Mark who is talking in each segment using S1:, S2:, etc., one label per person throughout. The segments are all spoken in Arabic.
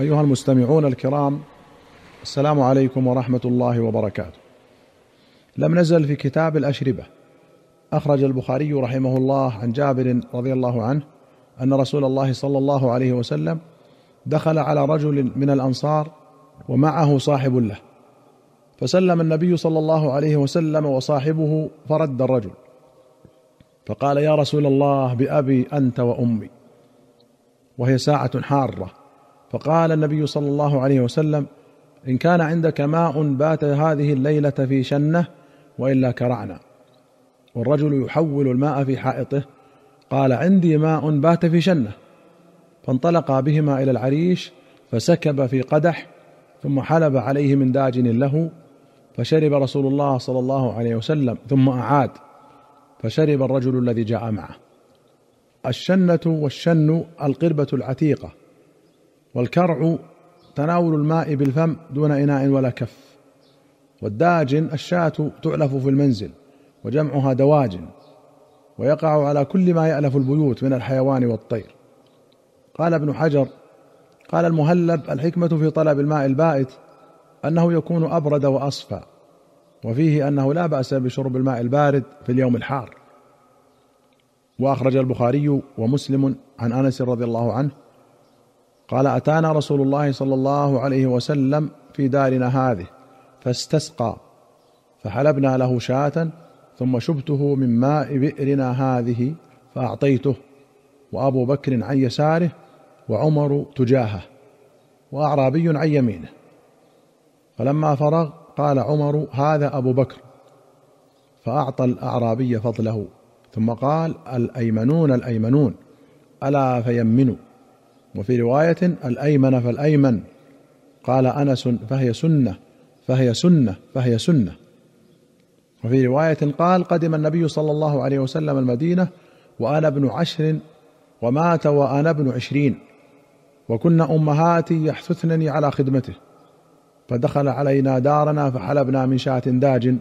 S1: أيها المستمعون الكرام السلام عليكم ورحمة الله وبركاته. لم نزل في كتاب الأشربة. أخرج البخاري رحمه الله عن جابر رضي الله عنه أن رسول الله صلى الله عليه وسلم دخل على رجل من الأنصار ومعه صاحب له. فسلم النبي صلى الله عليه وسلم وصاحبه فرد الرجل. فقال يا رسول الله بأبي أنت وأمي. وهي ساعة حارة فقال النبي صلى الله عليه وسلم إن كان عندك ماء بات هذه الليلة في شنة وإلا كرعنا. والرجل يحول الماء في حائطه قال عندي ماء بات في شنة. فانطلقا بهما إلى العريش فسكب في قدح ثم حلب عليه من داجن له فشرب رسول الله صلى الله عليه وسلم ثم أعاد فشرب الرجل الذي جاء معه. الشنة والشن القربة العتيقة. والكرع تناول الماء بالفم دون إناء ولا كف. والداجن الشاة تعلف في المنزل وجمعها دواجن ويقع على كل ما يألف البيوت من الحيوان والطير. قال ابن حجر قال المهلب الحكمة في طلب الماء البائت أنه يكون أبرد وأصفى وفيه أنه لا بأس بشرب الماء البارد في اليوم الحار. وأخرج البخاري ومسلم عن أنس رضي الله عنه قال أتانا رسول الله صلى الله عليه وسلم في دارنا هذه فاستسقى فحلبنا له شاة ثم شبته من ماء بئرنا هذه فأعطيته وأبو بكر عن يساره وعمر تجاهه وأعرابي عن يمينه. فلما فرغ قال عمر هذا أبو بكر فأعطى الأعرابي فضله ثم قال الأيمنون الأيمنون ألا فيمنوا؟ وفي رواية الأيمن فالأيمن قال أنس فهي سنة فهي سنة فهي سنة. وفي رواية قال قدم النبي صلى الله عليه وسلم المدينة وأنا ابن عشر ومات وأنا ابن عشرين وكن أمهاتي يحثثنني على خدمته فدخل علينا دارنا فحلبنا من شاة داج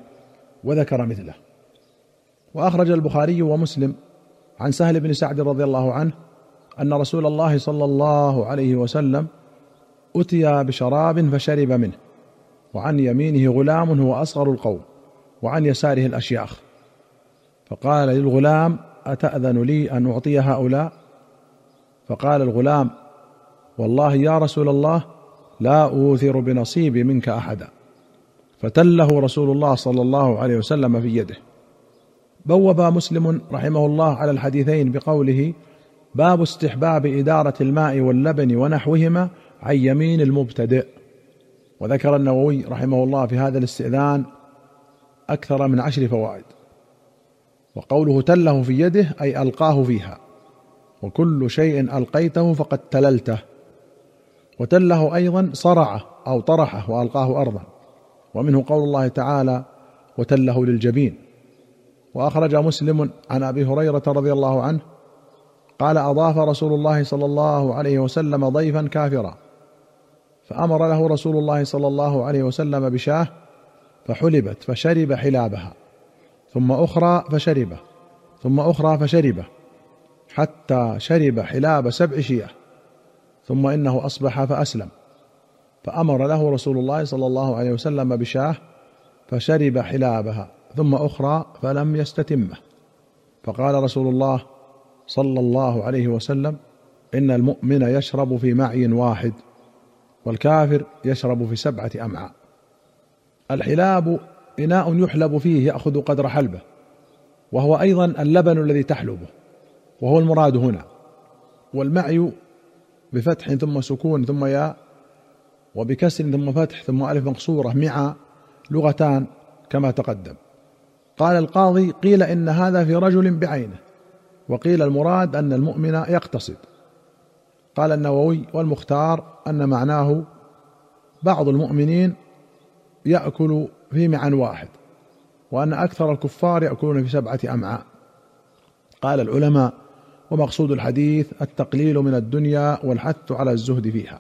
S1: وذكر مثله. وأخرج البخاري ومسلم عن سهل بن سعد رضي الله عنه أن رسول الله صلى الله عليه وسلم أتي بشراب فشرب منه وعن يمينه غلام هو أصغر القوم وعن يساره الأشياخ. فقال للغلام أتأذن لي أن أعطي هؤلاء؟ فقال الغلام والله يا رسول الله لا أوثر بنصيبي منك أحدا. فتله رسول الله صلى الله عليه وسلم في يده. بوب مسلم رحمه الله على الحديثين بقوله باب استحباب إدارة الماء واللبن ونحوهما عن يمين المبتدئ. وذكر النووي رحمه الله في هذا الاستئذان أكثر من عشر فوائد. وقوله تله في يده أي ألقاه فيها. وكل شيء ألقيته فقد تللته. وتله أيضا صرعه أو طرحه وألقاه أرضا. ومنه قول الله تعالى وتله للجبين وأخرج مسلم عن أبي هريرة رضي الله عنه قال أضاف رسول الله صلى الله عليه وسلم ضيفا كافرا فأمر له رسول الله صلى الله عليه وسلم بشاه فحلبت فشرب حلابها ثم أخرى فشربه ثم أخرى فشربه حتى شرب حلاب سبع شياه ثم إنه أصبح فأسلم فأمر له رسول الله صلى الله عليه وسلم بشاه فشرب حلابها ثم أخرى فلم يستتمه فقال رسول الله صلى الله عليه وسلم إن المؤمن يشرب في معي واحد والكافر يشرب في سبعة أمعاء. الحلاب إناء يحلب فيه يأخذ قدر حلبه وهو أيضا اللبن الذي تحلبه وهو المراد هنا. والمعي بفتح ثم سكون ثم ياء وبكسر ثم فتح ثم ألف مقصورة مع لغتان كما تقدم. قال القاضي قيل إن هذا في رجل بعينه. وقيل المراد أن المؤمن يقتصد. قال النووي والمختار أن معناه بعض المؤمنين يأكل في معن واحد وأن أكثر الكفار يأكلون في سبعة أمعاء. قال العلماء ومقصود الحديث التقليل من الدنيا والحث على الزهد فيها.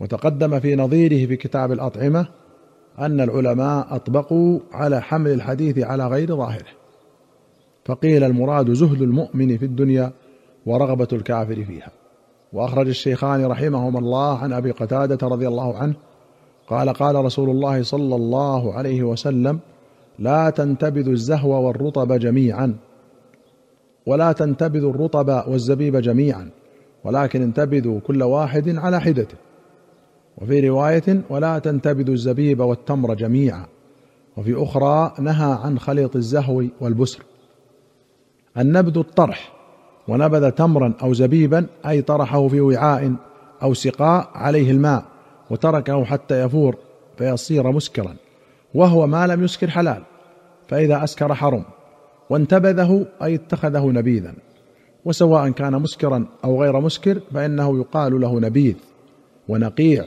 S1: وتقدم في نظيره في كتاب الأطعمة أن العلماء أطبقوا على حمل الحديث على غير ظاهره. فقيل المراد زهد المؤمن في الدنيا ورغبة الكافر فيها. وأخرج الشيخان رحمهما الله عن أبي قتادة رضي الله عنه قال قال رسول الله صلى الله عليه وسلم لا تنتبذ الزهو والرطب جميعا ولا تنتبذوا الرطب والزبيب جميعا ولكن انتبذوا كل واحد على حدته. وفي رواية ولا تنتبذوا الزبيب والتمر جميعا. وفي أخرى نهى عن خليط الزهو والبسر. النبذ الطرح ونبذ تمرا أو زبيبا أي طرحه في وعاء أو سقاء عليه الماء وتركه حتى يفور فيصير مسكرا وهو ما لم يسكر حلال فإذا أسكر حرم وانتبذه أي اتخذه نبيذا وسواء كان مسكرا أو غير مسكر فإنه يقال له نبيذ ونقيع.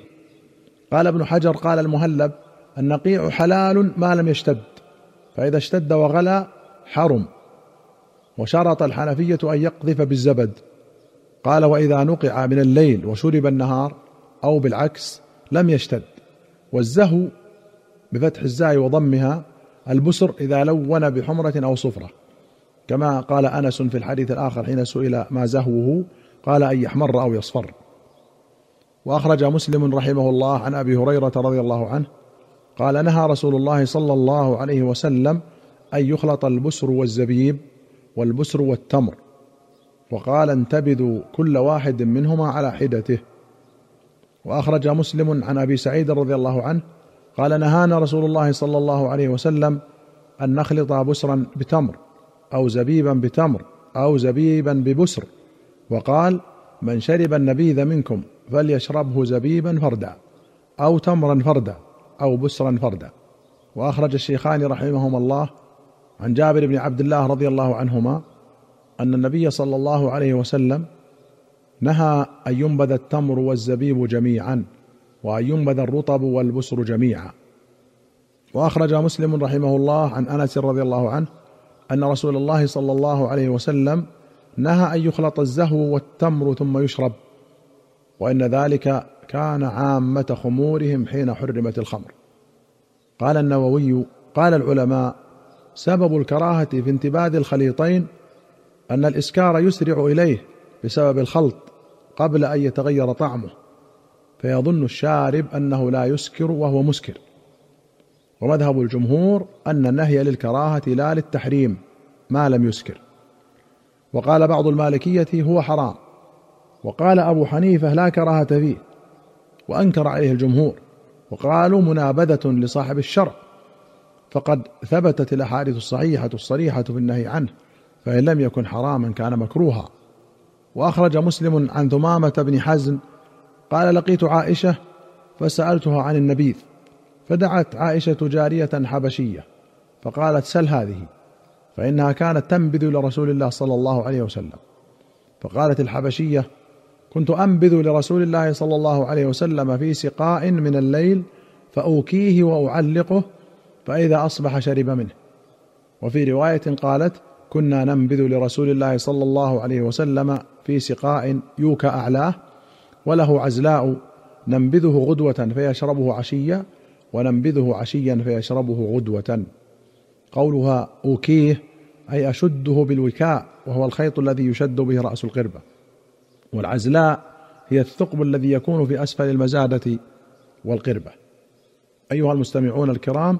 S1: قال ابن حجر قال المهلب النقيع حلال ما لم يشتد فإذا اشتد وغلى حرم. وشرط الحنفية أن يقذف بالزبد. قال وإذا نقع من الليل وشرب النهار أو بالعكس لم يشتد. والزهو بفتح الزاي وضمها البسر إذا لون بحمرة أو صفرة. كما قال أنس في الحديث الآخر حين سئل ما زهوه قال أن يحمر أو يصفر. وأخرج مسلم رحمه الله عن أبي هريرة رضي الله عنه قال نهى رسول الله صلى الله عليه وسلم أن يخلط البسر والزبيب والبسر والتمر. وقال انتبذوا كل واحد منهما على حدته. وأخرج مسلم عن أبي سعيد رضي الله عنه قال نهانا رسول الله صلى الله عليه وسلم أن نخلط بسرا بتمر أو زبيبا بتمر أو زبيبا ببسر. وقال من شرب النبيذ منكم فليشربه زبيبا فردا أو تمرا فردا أو بسرا فردا. وأخرج الشيخان رحمهما الله عن جابر بن عبد الله رضي الله عنهما أن النبي صلى الله عليه وسلم نهى أن ينبذ التمر والزبيب جميعا وأن ينبذ الرطب والبسر جميعا. وأخرج مسلم رحمه الله عن أنس رضي الله عنه أن رسول الله صلى الله عليه وسلم نهى أن يخلط الزهو والتمر ثم يشرب وإن ذلك كان عامة خمورهم حين حرمت الخمر. قال النووي قال العلماء سبب الكراهة في انتباذ الخليطين أن الإسكار يسرع إليه بسبب الخلط قبل أن يتغير طعمه فيظن الشارب أنه لا يسكر وهو مسكر. ومذهب الجمهور أن النهي للكراهة لا للتحريم ما لم يسكر. وقال بعض المالكية هو حرام. وقال أبو حنيفة لا كراهة فيه وأنكر عليه الجمهور. وقالوا منابذة لصاحب الشرع. فقد ثبتت الأحاديث الصحيحة الصريحة في النهي عنه فإن لم يكن حراما كان مكروها. وأخرج مسلم عن ثمامة بن حزن قال لقيت عائشة فسألتها عن النبيذ فدعت عائشة جارية حبشية فقالت سل هذه فإنها كانت تنبذ لرسول الله صلى الله عليه وسلم. فقالت الحبشية كنت أنبذ لرسول الله صلى الله عليه وسلم في سقاء من الليل فأوكيه وأعلقه فإذا أصبح شرب منه. وفي رواية قالت كنا ننبذ لرسول الله صلى الله عليه وسلم في سقاء يوكى أعلاه وله عزلاء ننبذه غدوة فيشربه عشيا وننبذه عشيا فيشربه غدوة. قولها أوكيه أي أشده بالوكاء وهو الخيط الذي يشد به رأس القربة. والعزلاء هي الثقب الذي يكون في أسفل المزادة والقربة. أيها المستمعون الكرام